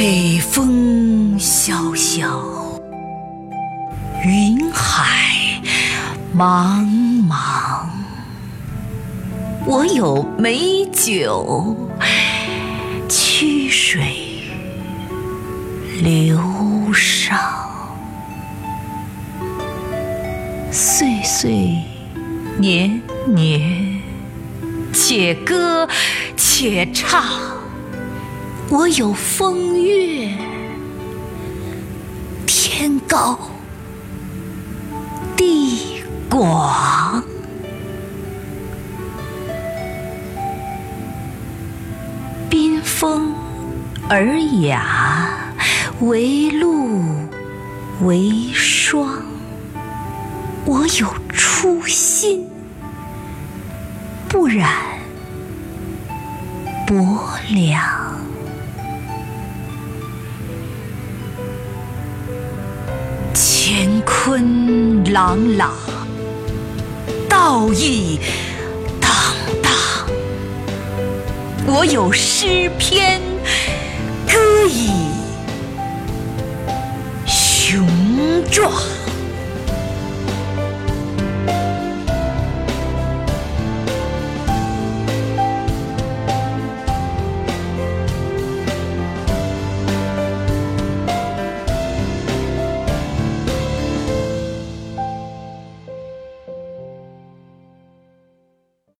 北风萧萧，云海茫茫。我有美酒，曲水流觞。岁岁年年，且歌且唱。我有风月，天高地广。宾风尔雅，为露为霜。我有初心，不染薄凉。乾坤朗朗，道义荡荡。我有诗篇，歌以雄壮。